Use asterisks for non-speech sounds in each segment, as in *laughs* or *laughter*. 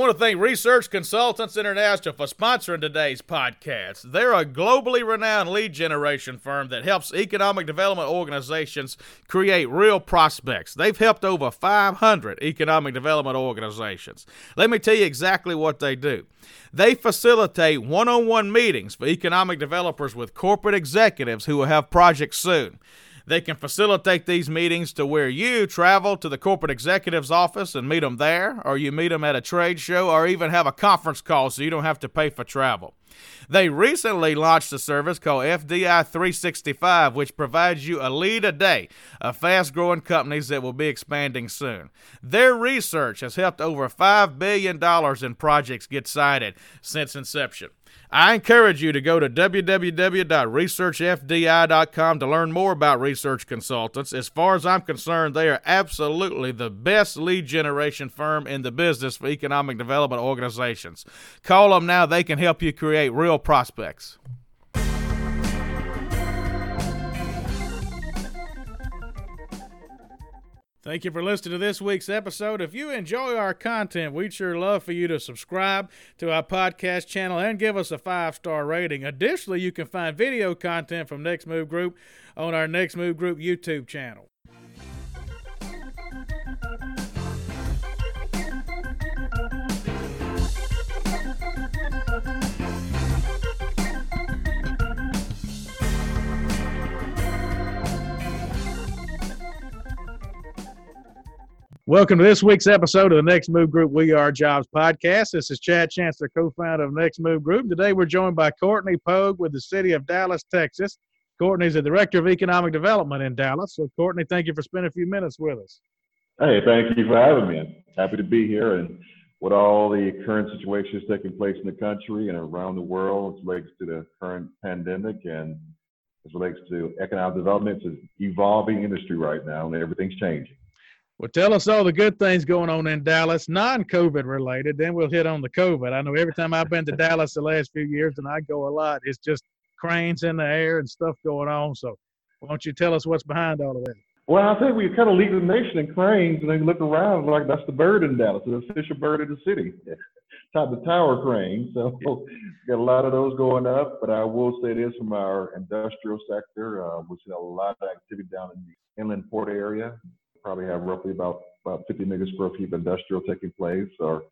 Want to thank Research Consultants International for sponsoring today's podcast. They're a globally renowned lead generation firm that helps economic development organizations create real prospects. They've helped over 500 economic development organizations. Let me tell you exactly what they do. They facilitate one on one meetings for economic developers with corporate executives who will have projects soon. They can facilitate these meetings to where you travel to the corporate executive's office and meet them there, or you meet them at a trade show, or even have a conference call so you don't have to pay for travel. They recently launched a service called FDI 365, which provides you a lead a day of fast growing companies that will be expanding soon. Their research has helped over $5 billion in projects get sited since inception. I encourage you to go to www.researchfdi.com to learn more about research consultants. As far as I'm concerned, they are absolutely the best lead generation firm in the business for economic development organizations. Call them now, they can help you create real prospects. Thank you for listening to this week's episode. If you enjoy our content, we'd sure love for you to subscribe to our podcast channel and give us a five star rating. Additionally, you can find video content from Next Move Group on our Next Move Group YouTube channel. Welcome to this week's episode of the Next Move Group We Are Jobs podcast. This is Chad Chancellor, co-founder of Next Move Group. Today we're joined by Courtney Pogue with the city of Dallas, Texas. Courtney is the director of economic development in Dallas. So, Courtney, thank you for spending a few minutes with us. Hey, thank you for having me. happy to be here and with all the current situations taking place in the country and around the world as relates to the current pandemic and as relates to economic development. It's an evolving industry right now and everything's changing. Well, tell us all the good things going on in Dallas, non-COVID related. Then we'll hit on the COVID. I know every time I've been to Dallas the last few years, and I go a lot, it's just cranes in the air and stuff going on. So, why don't you tell us what's behind all of that? Well, I think we kind of lead the nation in cranes, and then look around like that's the bird in Dallas, the official bird of the city. *laughs* Top the tower crane. So *laughs* got a lot of those going up. But I will say this from our industrial sector, uh, we've seen a lot of activity down in the inland port area probably have roughly about, about 50 million square feet of industrial taking place or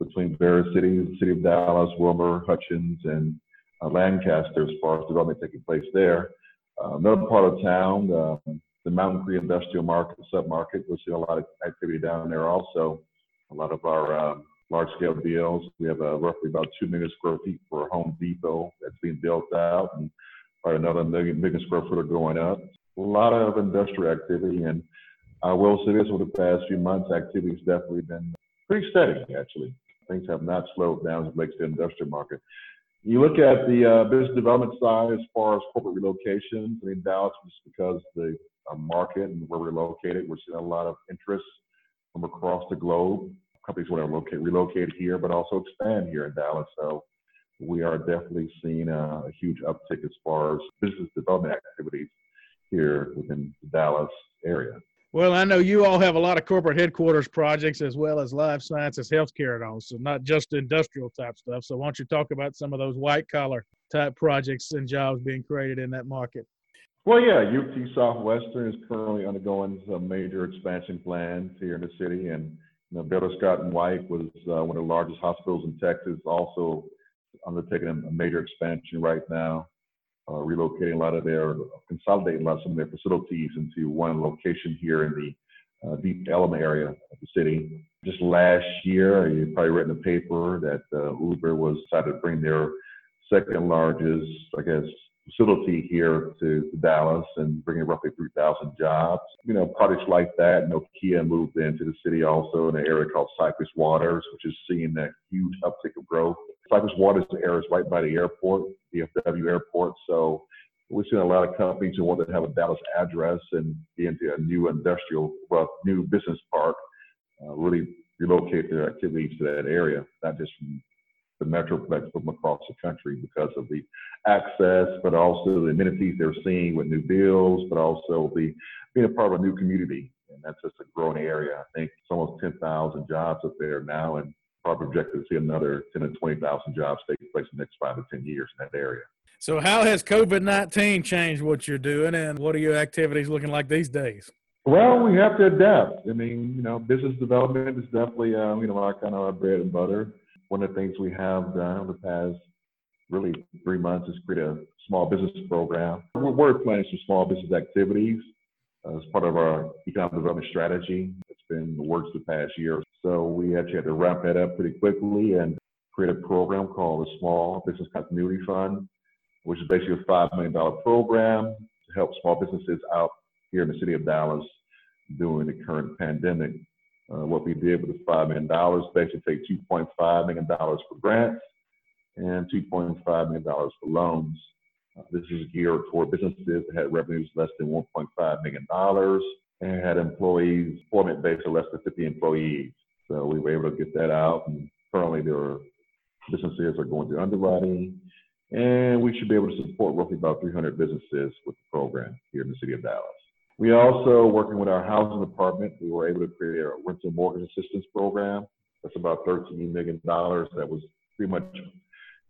between various cities, the city of Dallas, Wilmer, Hutchins, and uh, Lancaster as far as development taking place there. Uh, another part of town, uh, the Mountain Creek Industrial Market, submarket, we're seeing a lot of activity down there also. A lot of our um, large scale deals. We have uh, roughly about 2 million square feet for Home Depot that's being built out and another million, million square foot are going up. A lot of industrial activity and I will say this over the past few months, activity's definitely been pretty steady, actually. Things have not slowed down as it relates to the industrial market. You look at the uh, business development side as far as corporate relocations. I mean, Dallas, just because the uh, market and where we're located, we're seeing a lot of interest from across the globe. Companies want to locate, relocate here, but also expand here in Dallas. So we are definitely seeing a, a huge uptick as far as business development activities here within the Dallas area. Well, I know you all have a lot of corporate headquarters projects as well as life sciences healthcare and all, so not just industrial type stuff. So why don't you talk about some of those white collar type projects and jobs being created in that market? Well, yeah, UT Southwestern is currently undergoing some major expansion plans here in the city, and you know, Baylor Scott and White was uh, one of the largest hospitals in Texas, also undertaking a major expansion right now uh, relocating a lot of their, consolidating a lot of some of their facilities into one location here in the uh, Deep Ellum area of the city. Just last year, you probably read in the paper that uh, Uber was decided to bring their second largest, I guess, facility here to, to Dallas and bringing roughly 3,000 jobs. You know, projects like that. Nokia moved into the city also in an area called Cypress Waters, which is seeing that huge uptick of growth. Cypress Waters area is right by the airport, DFW airport. So we're seeing a lot of companies who want to have a Dallas address and be into a new industrial, well, new business park, uh, really relocate their activities to that area, not just from the metroplex from across the country because of the access, but also the amenities they're seeing with new deals, but also the being a part of a new community. And that's just a growing area. I think it's almost 10,000 jobs up there now. And our projected to see another 10 to 20,000 jobs take place in the next five to 10 years in that area. So, how has COVID 19 changed what you're doing, and what are your activities looking like these days? Well, we have to adapt. I mean, you know, business development is definitely, um, you know, our kind of our bread and butter. One of the things we have done over the past really three months is create a small business program. We're, we're planning some small business activities uh, as part of our economic development strategy. It's been the works the past year. So we actually had to wrap that up pretty quickly and create a program called the Small Business Continuity Fund, which is basically a $5 million program to help small businesses out here in the city of Dallas during the current pandemic. Uh, what we did with the $5 million, basically take $2.5 million for grants and $2.5 million for loans. Uh, this is geared toward businesses that had revenues less than $1.5 million and had employees, employment base of less than 50 employees. So we were able to get that out. And currently, there are businesses are going through underwriting, and we should be able to support roughly about 300 businesses with the program here in the city of Dallas. We also, working with our housing department, we were able to create a rental mortgage assistance program. That's about $13 million that was pretty much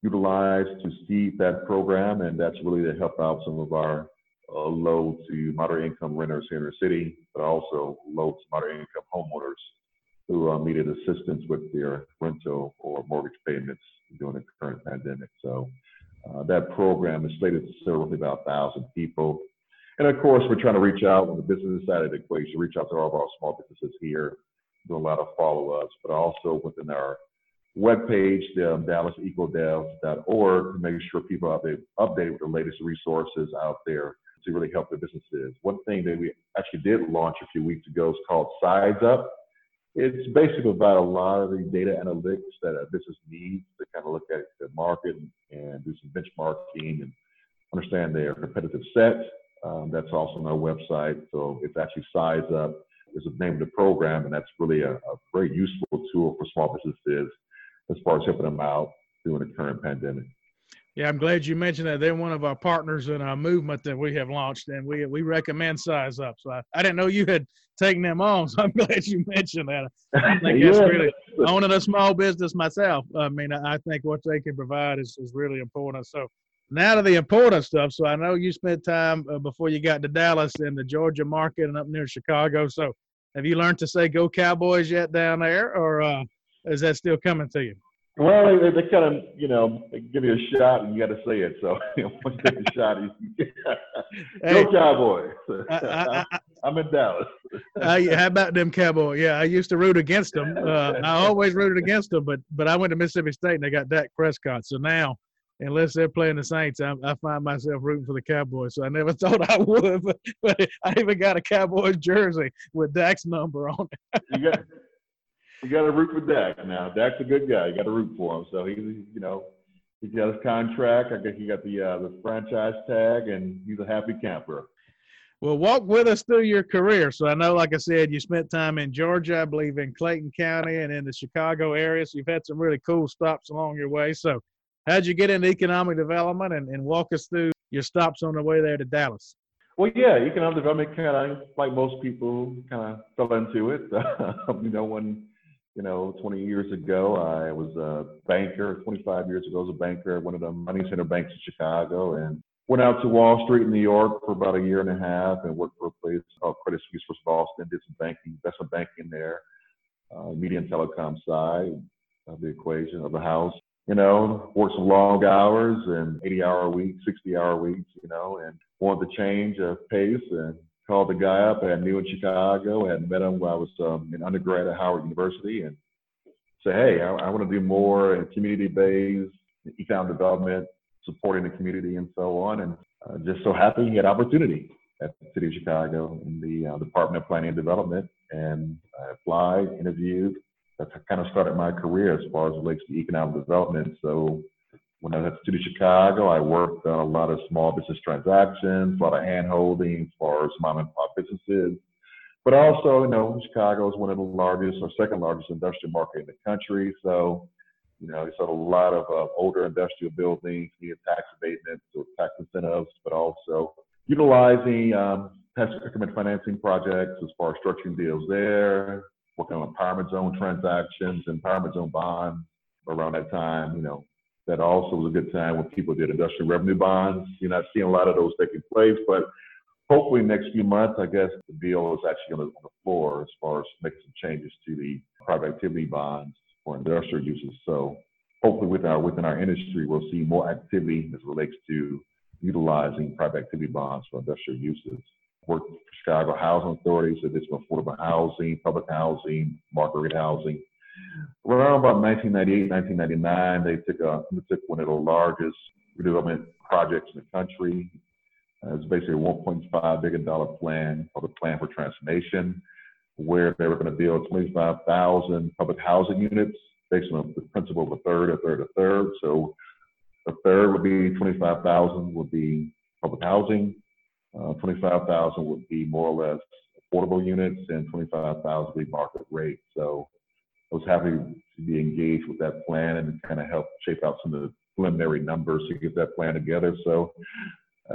utilized to seed that program, and that's really to help out some of our uh, low to moderate income renters here in the city, but also low to moderate income homeowners who uh, needed assistance with their rental or mortgage payments during the current pandemic. So uh, that program is slated to serve roughly about 1,000 people. And of course, we're trying to reach out on the business side of the equation, reach out to all of our small businesses here, do a lot of follow-ups, but also within our webpage, the um, dallasecodev.org, to make sure people are updated with the latest resources out there to really help their businesses. One thing that we actually did launch a few weeks ago is called Size Up. It's basically about a lot of the data analytics that a business needs to kind of look at the market and do some benchmarking and understand their competitive set um, that's also on our website. So it's actually Size Up is the name of the program, and that's really a, a very useful tool for small businesses as far as helping them out during the current pandemic. Yeah, I'm glad you mentioned that. They're one of our partners in a movement that we have launched, and we we recommend Size Up. So I, I didn't know you had taken them on, *laughs* so I'm glad you mentioned that. I think *laughs* that's really owning a small business myself. I mean, I think what they can provide is, is really important. So now to the important stuff. So I know you spent time uh, before you got to Dallas in the Georgia market and up near Chicago. So have you learned to say "Go Cowboys" yet down there, or uh, is that still coming to you? Well, they, they kind of, you know, give you a shot and you got to say it. So *laughs* you know, once you take a shot, you, *laughs* hey, go Cowboys. I, am *laughs* in Dallas. how about them Cowboys? Yeah, I used to root against them. Uh, I always rooted against them, but but I went to Mississippi State and they got Dak Prescott. So now unless they're playing the Saints, I, I, find myself rooting for the Cowboys. So I never thought I would, but, but I even got a Cowboys jersey with Dak's number on it. you got you got to root for Dak now. Dak's a good guy. You got to root for him. So he's you know he's got his contract. I guess he got the uh, the franchise tag, and he's a happy camper. Well, walk with us through your career. So I know, like I said, you spent time in Georgia, I believe in Clayton County and in the Chicago area. So you've had some really cool stops along your way. So how'd you get into economic development and, and walk us through your stops on the way there to Dallas? Well, yeah, economic development kind of, like most people, kind of fell into it. *laughs* you know, when, you know, 20 years ago, I was a banker. 25 years ago, I was a banker at one of the money center banks in Chicago and went out to Wall Street in New York for about a year and a half and worked for a place called Credit Suisse First Boston, did some banking, investment banking there, uh, media and telecom side of the equation of the house you know, worked some long hours and 80 hour weeks, 60 hour weeks, you know, and wanted to change of pace and called the guy up. I knew in Chicago, I had met him while I was um, in undergrad at Howard University and say, hey, I, I want to do more in community based economic development, supporting the community and so on. And uh, just so happy he had opportunity at the City of Chicago in the uh, Department of Planning and Development. And I applied, interviewed, that's kind of started my career as far as relates to economic development. So when I was at the City of Chicago, I worked on a lot of small business transactions, a lot of hand holding as far as mom and pop businesses. But also, you know, Chicago is one of the largest or second largest industrial market in the country. So, you know, it's a lot of uh, older industrial buildings, needed tax abatements or tax incentives, but also utilizing um, tax increment financing projects as far as structuring deals there, working on empowerment zone transactions, empowerment zone bonds around that time. You know, that also was a good time when people did industrial revenue bonds. You're not seeing a lot of those taking place, but hopefully next few months, I guess the bill is actually on the, on the floor as far as making some changes to the private activity bonds for industrial uses. So hopefully within our within our industry, we'll see more activity as relates to utilizing private activity bonds for industrial uses. For Chicago Housing Authority, so this affordable housing, public housing, market rate housing. Around about 1998, 1999, they took a they took one of the largest redevelopment projects in the country. Uh, it's basically a 1.5 billion dollar plan called the Plan for Transformation, where they were going to build 25,000 public housing units based on the principle of a third, a third, a third. So a third would be 25,000 would be public housing, uh, 25,000 would be more or less affordable units, and 25,000 would be market rate. So I was happy to be engaged with that plan and kind of help shape out some of the preliminary numbers to get that plan together. So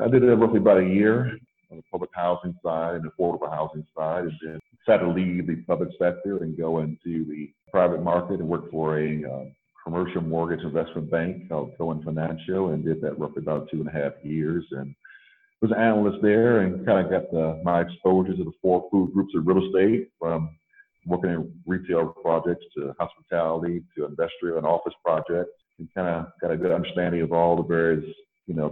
I did it roughly about a year on the public housing side and affordable housing side, and then decided to leave the public sector and go into the private market and work for a uh, commercial mortgage investment bank called Cohen Financial, and did that roughly about two and a half years, and was an analyst there, and kind of got the, my exposure to the four food groups of real estate, from working in retail projects to hospitality to industrial and office projects, and kind of got a good understanding of all the various you know,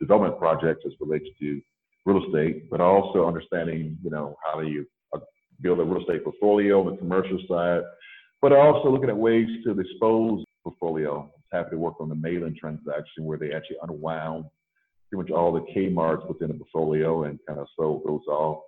development projects as relates to real estate, but also understanding, you know, how do you uh, build a real estate portfolio on the commercial side, but also looking at ways to dispose portfolio. I'm happy to work on the Malin transaction where they actually unwound pretty much all the Kmarts within the portfolio and kind of sold those off.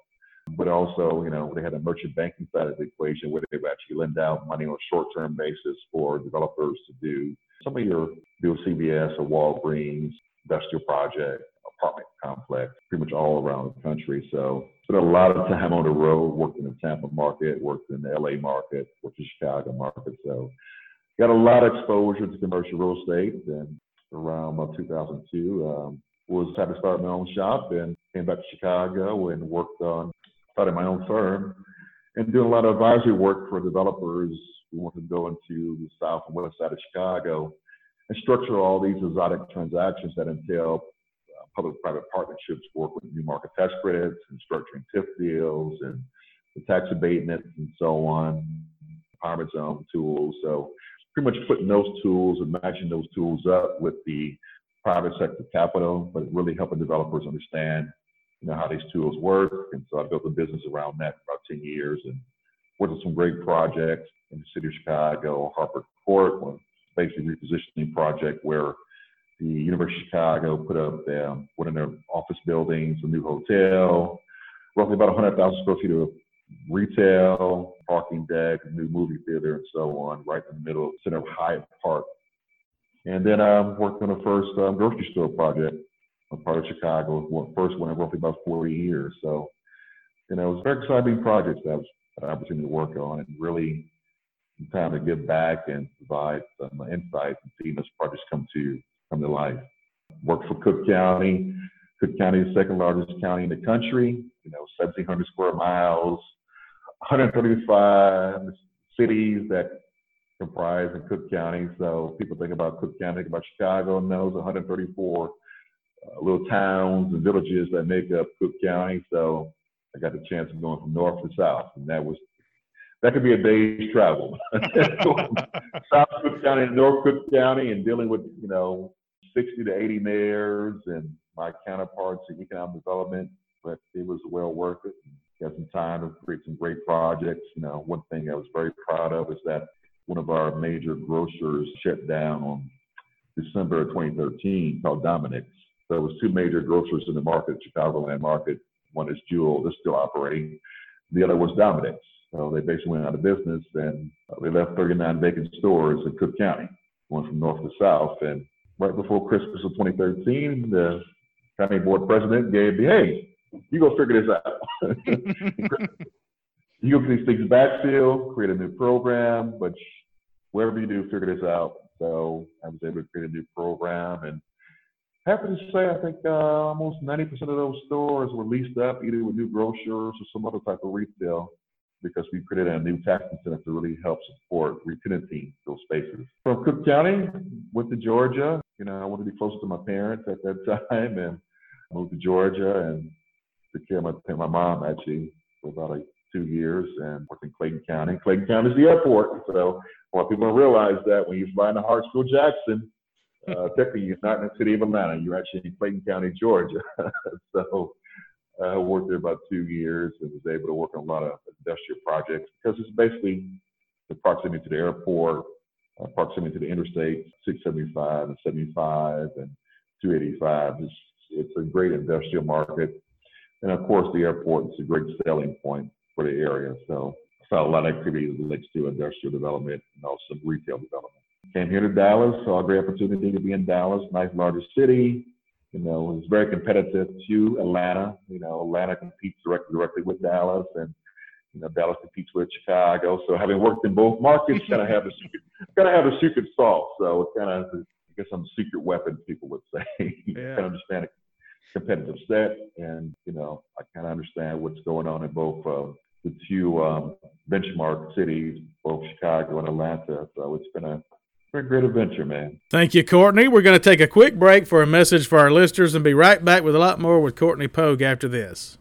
But also, you know, they had a merchant banking side of the equation where they would actually lend out money on a short-term basis for developers to do some of your do CVS or Walgreens industrial project, apartment complex, pretty much all around the country. So spent a lot of time on the road, worked in the Tampa market, worked in the LA market, worked in the Chicago market. So got a lot of exposure to commercial real estate. And around uh, 2002, um, was had to start my own shop and came back to Chicago and worked on starting my own firm and doing a lot of advisory work for developers who want to go into the south and west side of Chicago and structure all these exotic transactions that entail uh, public-private partnerships, work with new market tax credits and structuring TIF deals and the tax abatement and so on, empowerment zone tools. So pretty much putting those tools and matching those tools up with the private sector capital, but really helping developers understand, you know, how these tools work. And so I built a business around that for about 10 years and worked on some great projects in the city of Chicago, Harper Court, basically repositioning project where the University of Chicago put up um, one of their office buildings, a new hotel, roughly about 100,000 square feet of retail, parking deck, new movie theater, and so on, right in the middle center of Hyde Park. And then I um, worked on the first um, grocery store project, a part of Chicago, first one in roughly about 40 years. So, you know, it was a very exciting project that I was an opportunity to work on and really time to give back and provide some insights and see this projects come to come to life. Worked for Cook County. Cook County is the second largest county in the country. You know, 1,700 square miles, 135 cities that comprise in Cook County. So people think about Cook County, think about Chicago, and those 134 uh, Uh, little towns and villages that make up Cook County. So I got the chance of going from north to south, and that was that could be a day's travel. *laughs* South Cook County and North Cook County and dealing with, you know, 60 to 80 mayors and my counterparts in economic development, but it was well worth it. Got some time to create some great projects. You know, one thing I was very proud of is that one of our major grocers shut down on December of 2013 called Dominick's. There was two major grocers in the market, Chicagoland market. One is Jewel, they're still operating. The other was Dominick's. So they basically went out of business and uh, they left 39 vacant stores in Cook County, going from north to south. And right before Christmas of 2013, the county board president gave me, hey, you go figure this out. *laughs* you go get these things backfill, create a new program, but whatever you do, figure this out. So I was able to create a new program and happy to say I think uh, almost 90% of those stores were leased up either with new grocers or some other type of retail because we created a new tax incentive to really help support retenanting those spaces. From Cook County, went to Georgia. You know, I wanted to be closer to my parents at that *laughs* time and moved to Georgia and took care of my, my mom actually for about like two years and worked in Clayton County. Clayton County is the airport. So I want people to realize that when you fly into Hartsfield Jackson, uh, technically you're not in the city of Atlanta. You're actually in Clayton County, Georgia. *laughs* so I uh, worked there about two years and was able to work on a lot of industrial projects because it's basically the proximity to the airport, uh, proximity to the interstate 675 and 75 and 285. It's, it's a great industrial market. And of course, the airport is a great selling point for the area. So I saw a lot of activity that relates to industrial development and also retail development. Came here to Dallas, saw a great opportunity to be in Dallas, nice larger city, you know, it's very competitive to Atlanta. You know, Atlanta competes directly directly with Dallas, and you know, Dallas competes with Chicago. So having worked in both markets, kind of have a secret, kind of have a secret sauce. So it's kind of, I guess, some secret weapon people would say. you *laughs* yeah. kind of understand a competitive set, and you know, I kind of understand what's going on in both uh, the two um, benchmark cities, both Chicago and Atlanta. So it's been a a great adventure, man. Thank you, Courtney. We're going to take a quick break for a message for our listeners and be right back with a lot more with Courtney Pogue after this.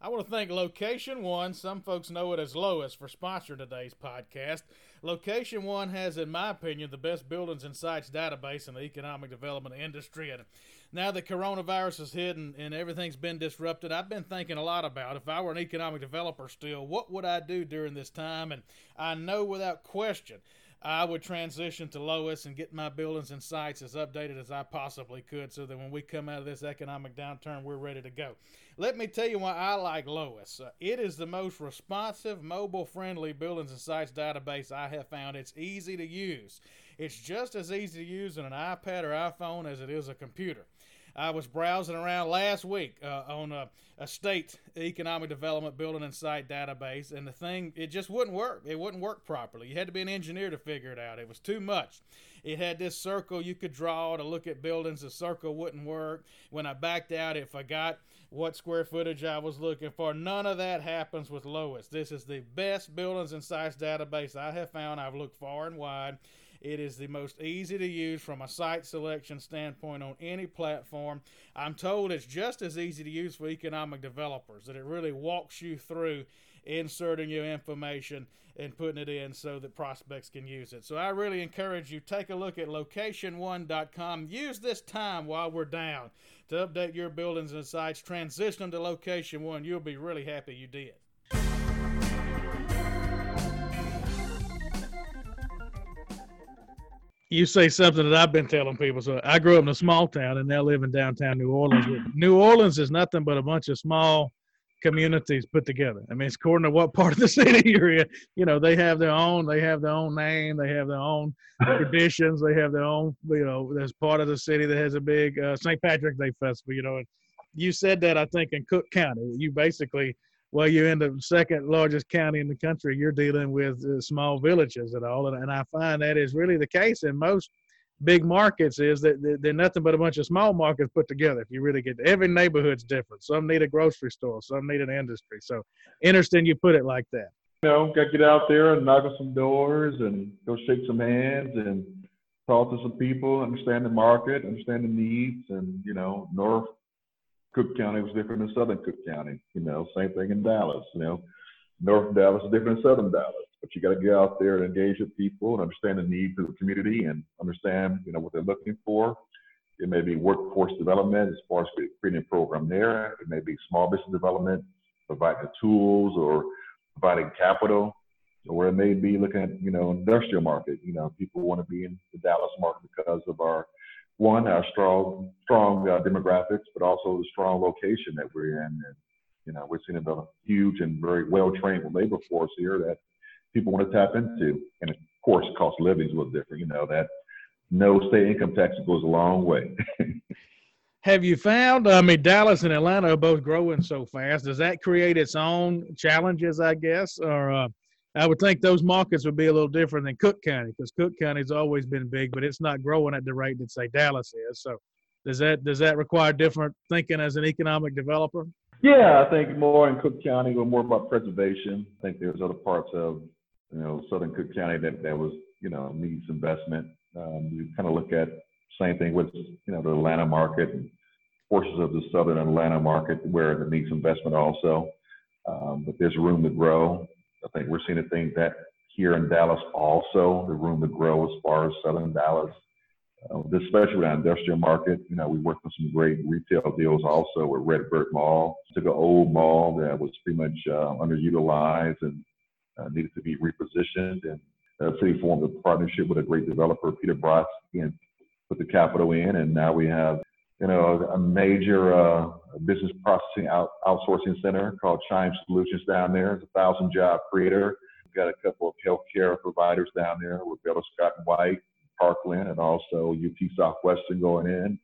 I want to thank Location One. Some folks know it as Lois for sponsoring today's podcast. Location One has, in my opinion, the best buildings and sites database in the economic development industry. And now that coronavirus is hit and, and everything's been disrupted, I've been thinking a lot about if I were an economic developer still, what would I do during this time? And I know without question, I would transition to Lois and get my buildings and sites as updated as I possibly could so that when we come out of this economic downturn, we're ready to go. Let me tell you why I like Lois. Uh, it is the most responsive, mobile friendly buildings and sites database I have found. It's easy to use. It's just as easy to use on an iPad or iPhone as it is a computer. I was browsing around last week uh, on a, a, state economic development building and site database, and the thing it just wouldn't work. It wouldn't work properly. You had to be an engineer to figure it out. It was too much. It had this circle you could draw to look at buildings. The circle wouldn't work. When I backed out, it forgot what square footage I was looking for. None of that happens with Lois. This is the best buildings and sites database I have found. I've looked far and wide. It is the most easy to use from a site selection standpoint on any platform. I'm told it's just as easy to use for economic developers, that it really walks you through inserting your information and putting it in so that prospects can use it. So I really encourage you take a look at location1.com. Use this time while we're down to update your buildings and sites. Transition them to Location One. You'll be really happy you did. You say something that I've been telling people. So I grew up in a small town and now live in downtown New Orleans. New Orleans is nothing but a bunch of small communities put together. I mean, it's according to what part of the *laughs* city you're in. You know, they have their own, they have their own name, they have their own *laughs* traditions, they have their own, you know, there's part of the city that has a big uh, St. Patrick's Day festival, you know. And you said that, I think, in Cook County. You basically well, you're in the second largest county in the country. You're dealing with uh, small villages and all, and, and I find that is really the case in most big markets. Is that they're nothing but a bunch of small markets put together. If you really get every neighborhood's different. Some need a grocery store, some need an industry. So interesting you put it like that. You know, got to get out there and knock on some doors and go shake some hands and talk to some people, understand the market, understand the needs, and you know, North Cook County was different than Southern Cook County. You know, same thing in Dallas. You know, North Dallas is different than Southern Dallas. But you got to get out there and engage with people and understand the needs of the community and understand, you know, what they're looking for. It may be workforce development as far as creating a program there. It may be small business development, providing the tools or providing capital, or it may be looking at, you know, industrial market. You know, people want to be in the Dallas market because of our one, our strong strong uh, demographics, but also the strong location that we're in. And, you know, we're seeing a huge and very well trained labor force here that people want to tap into. And of course, cost of living is a little different. You know that no state income tax goes a long way. *laughs* Have you found? I mean, Dallas and Atlanta are both growing so fast. Does that create its own challenges? I guess, or uh, I would think those markets would be a little different than Cook County because Cook County's always been big, but it's not growing at the rate that say Dallas is. So, Does that does that require different thinking as an economic developer? Yeah, I think more in Cook County, we're more about preservation. I think there's other parts of you know southern Cook County that that was you know needs investment. Um, kind of look at same thing with you know the Atlanta market and portions of the southern Atlanta market where it needs investment also. Um, but there's room to grow. I think we're seeing a thing that here in Dallas also the room to grow as far as southern Dallas uh, especially with our industrial market. You know, we worked on some great retail deals also with Redbird Mall. Took an old mall that was pretty much uh, underutilized and uh, needed to be repositioned. And the city formed a partnership with a great developer, Peter Brodsky, and put the capital in. And now we have, you know, a major uh, business processing out, outsourcing center called Chime Solutions down there. It's a thousand job creator. We've got a couple of healthcare providers down there with Baylor Scott and White Parkland and also UT Southwestern going in.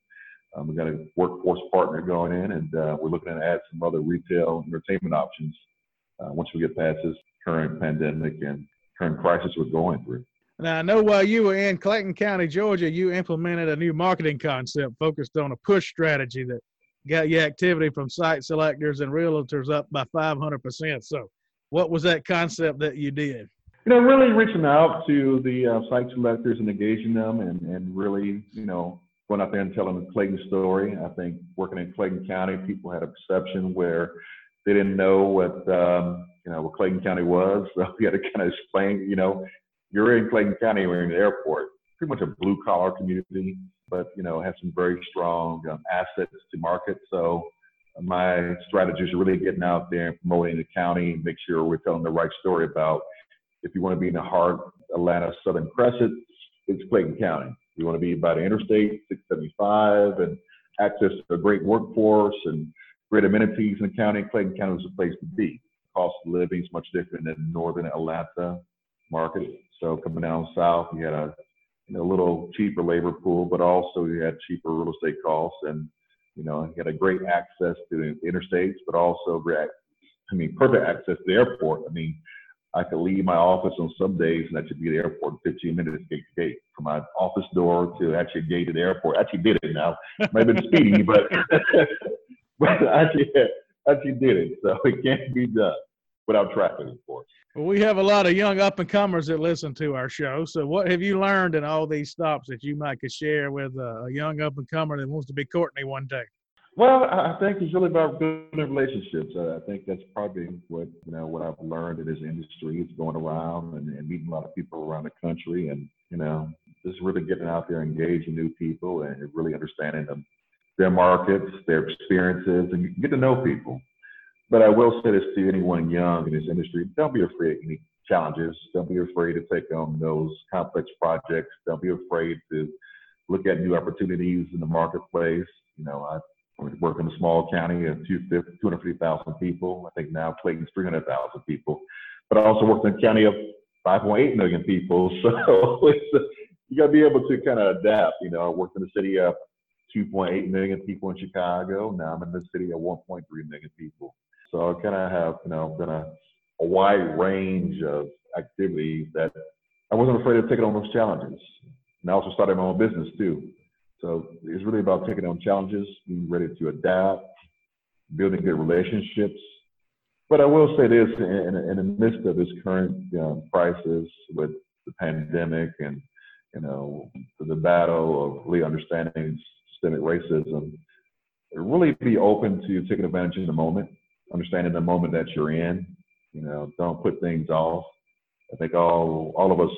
Um, we got a workforce partner going in, and uh, we're looking to add some other retail and entertainment options uh, once we get past this current pandemic and current crisis we're going through. Now, I know while you were in Clayton County, Georgia, you implemented a new marketing concept focused on a push strategy that got your activity from site selectors and realtors up by 500%. So, what was that concept that you did? you know, really reaching out to the uh, site selectors and engaging them and, and really, you know, going out there and telling the Clayton story. I think working in Clayton County, people had a perception where they didn't know what, um, you know, what Clayton County was. *laughs* So we had to kind of explain, you know, you're in Clayton County, we're in the airport, pretty much a blue collar community, but, you know, have some very strong um, assets to market. So my strategy is really getting out there and promoting the county, make sure we're telling the right story about if you want to be in the heart Atlanta Southern Crescent, it's Clayton County. You want to be by the Interstate 675 and access to a great workforce and great amenities in the county. Clayton County is a place to be. Cost of living is much different than northern Atlanta market. So coming down south, you had a you know, little cheaper labor pool, but also you had cheaper real estate costs, and you know you had a great access to the interstates, but also great, I mean, perfect access to the airport. I mean, I could leave my office on some days and I should be at the airport in 15 minutes gate to gate from my office door to actually gate to the airport. I actually did it now. Might have been speedy, but *laughs* but I actually actually did it. So it can't be done without traffic, of course. Well, we have a lot of young up and comers that listen to our show. So, what have you learned in all these stops that you might could share with a young up and comer that wants to be Courtney one day? Well, I think it's really about building relationships. Uh, I think that's probably what you know what I've learned in this industry is going around and, and, meeting a lot of people around the country, and you know just really getting out there, engaging new people, and really understanding them, their markets, their experiences, and get to know people. But I will say this to anyone young in this industry: don't be afraid of any challenges. Don't be afraid to take on those complex projects. Don't be afraid to look at new opportunities in the marketplace. You know, I work in a small county of 250,000 people. I think now Clayton's 300,000 people. But I also worked in a county of 5.8 million people. *laughs* So you got to be able to kind of adapt. You know, I worked in a city of 2.8 million people in Chicago. Now I'm in the city of 1.3 million people. So I kind of have, you know, been a, a wide range of activities that I wasn't afraid of taking on those challenges. And I also started my own business too. So it's really about taking on challenges, being ready to adapt, building good relationships. But I will say this: in, in the midst of this current crisis with the pandemic and you know the battle of really understanding systemic racism, really be open to taking advantage of the moment, understanding the moment that you're in. You know, don't put things off. I think all all of us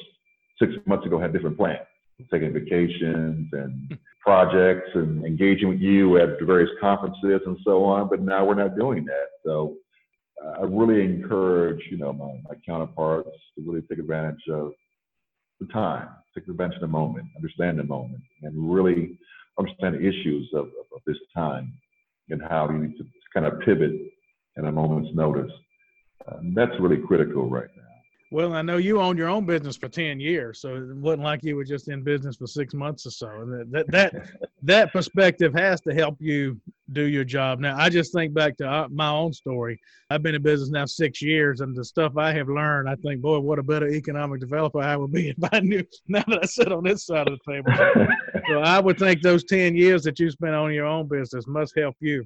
six months ago had different plans taking vacations and *laughs* projects and engaging with you at the various conferences and so on. But now we're not doing that. So uh, I really encourage, you know, my, my counterparts to really take advantage of the time, take advantage of the moment, understand the moment, and really understand the issues of, of, of this time and how you need to kind of pivot at a moment's notice. Um, that's really critical right now. Well, I know you owned your own business for ten years, so it wasn't like you were just in business for six months or so. That that that, *laughs* that perspective has to help you do your job. Now, I just think back to uh, my own story. I've been in business now six years, and the stuff I have learned, I think, boy, what a better economic developer I would be *laughs* if I knew now that I sit on this side of the table. *laughs* so I would think those 10 years that you spent on your own business must help you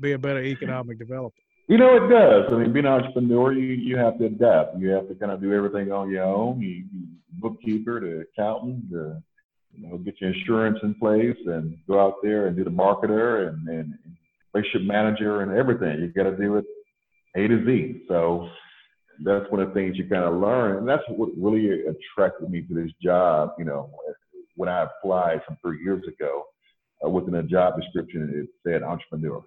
be a better economic developer. You know, it does. I mean, being an entrepreneur, you, you have to adapt. You have to kind of do everything on your own. You, you bookkeeper to accountant to you know, get your insurance in place and go out there and do the marketer and, and relationship manager and everything. You got to do it A to Z. So that's one of the things you kind of learn. And that's what really attracted me to this job. You know, when I applied some three years ago, uh, within a job description, it said entrepreneur.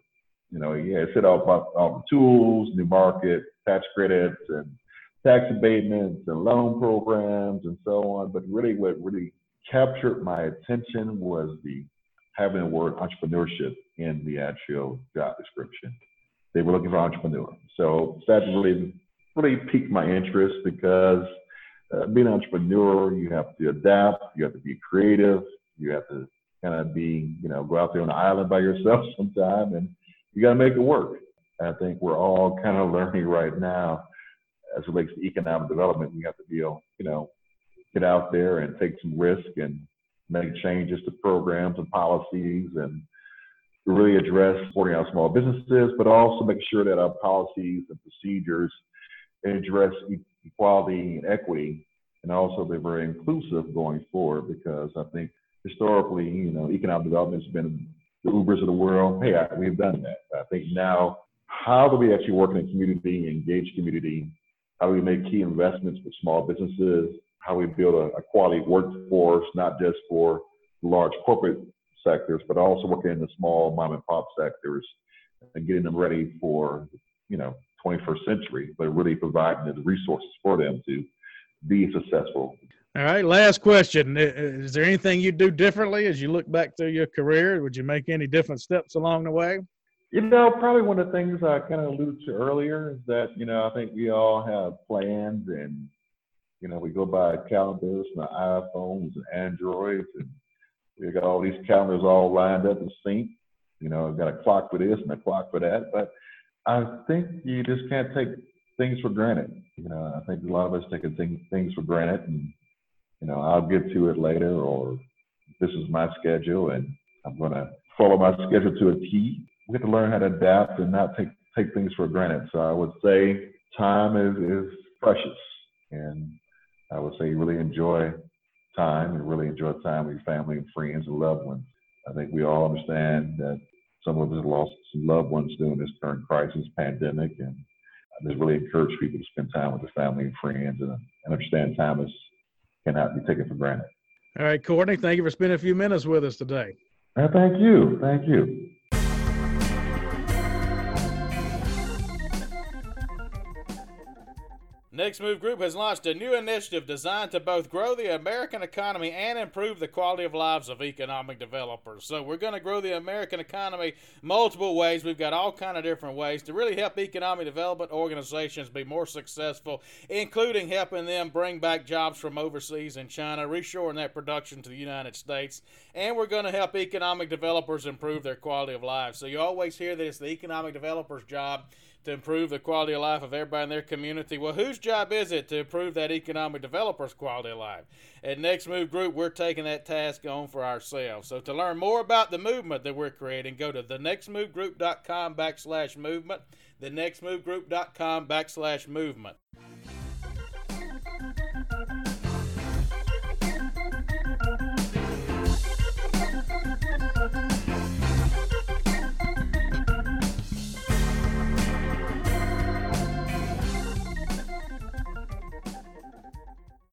You know, yeah, it said all about all the tools, new market, tax credits, and tax abatements and loan programs and so on. But really, what really captured my attention was the having the word entrepreneurship in the actual job description. They were looking for entrepreneur. So that really, really piqued my interest because uh, being an entrepreneur, you have to adapt, you have to be creative, you have to kind of be, you know, go out there on the island by yourself *laughs* sometime and you got to make it work. I think we're all kind of *laughs* learning right now as it relates to economic development. We have to be, able, you know, get out there and take some risk and make changes to programs and policies and really address supporting our small businesses, but also make sure that our policies and procedures address equality and equity, and also they're very inclusive going forward. Because I think historically, you know, economic development has been the Ubers of the world. Hey, I, we've done that. I think now, how do we actually work in a community, engage community? How do we make key investments with small businesses? how we build a, a quality workforce, not just for large corporate sectors, but also working in the small mom and pop sectors and getting them ready for, you know, 21st century, but really providing the resources for them to be successful. All right, last question. Is there anything you do differently as you look back through your career? Would you make any different steps along the way? You know, probably one of the things I kind of alluded to earlier is that, you know, I think we all have plans and you know, we go by calendars and iPhones and Androids, and we got all these calendars all lined up and synced. You know, I've got a clock for this and a clock for that. But I think you just can't take things for granted. You know, I think a lot of us take things for granted, and you know, I'll get to it later, or this is my schedule, and I'm going to follow my schedule to a T. We have to learn how to adapt and not take take things for granted. So I would say time is is precious, and I would say really enjoy time and really enjoy time with your family and friends and loved ones. I think we all understand that some of us have lost some loved ones during this current crisis, pandemic, and I just really encourage people to spend time with their family and friends and, and understand time is cannot be taken for granted. All right, Courtney, thank you for spending a few minutes with us today. Uh, thank you. Thank you. Next Move Group has launched a new initiative designed to both grow the American economy and improve the quality of lives of economic developers. So we're going to grow the American economy multiple ways. We've got all kind of different ways to really help economic development organizations be more successful, including helping them bring back jobs from overseas in China, reshoring that production to the United States, and we're going to help economic developers improve their quality of life. So you always hear that it's the economic developer's job to improve the quality of life of everybody in their community. Well, whose job is it to improve that economic developer's quality of life? At Next Move Group, we're taking that task on for ourselves. So to learn more about the movement that we're creating, go to thenextmovegroup.com backslash movement, thenextmovegroup.com backslash movement.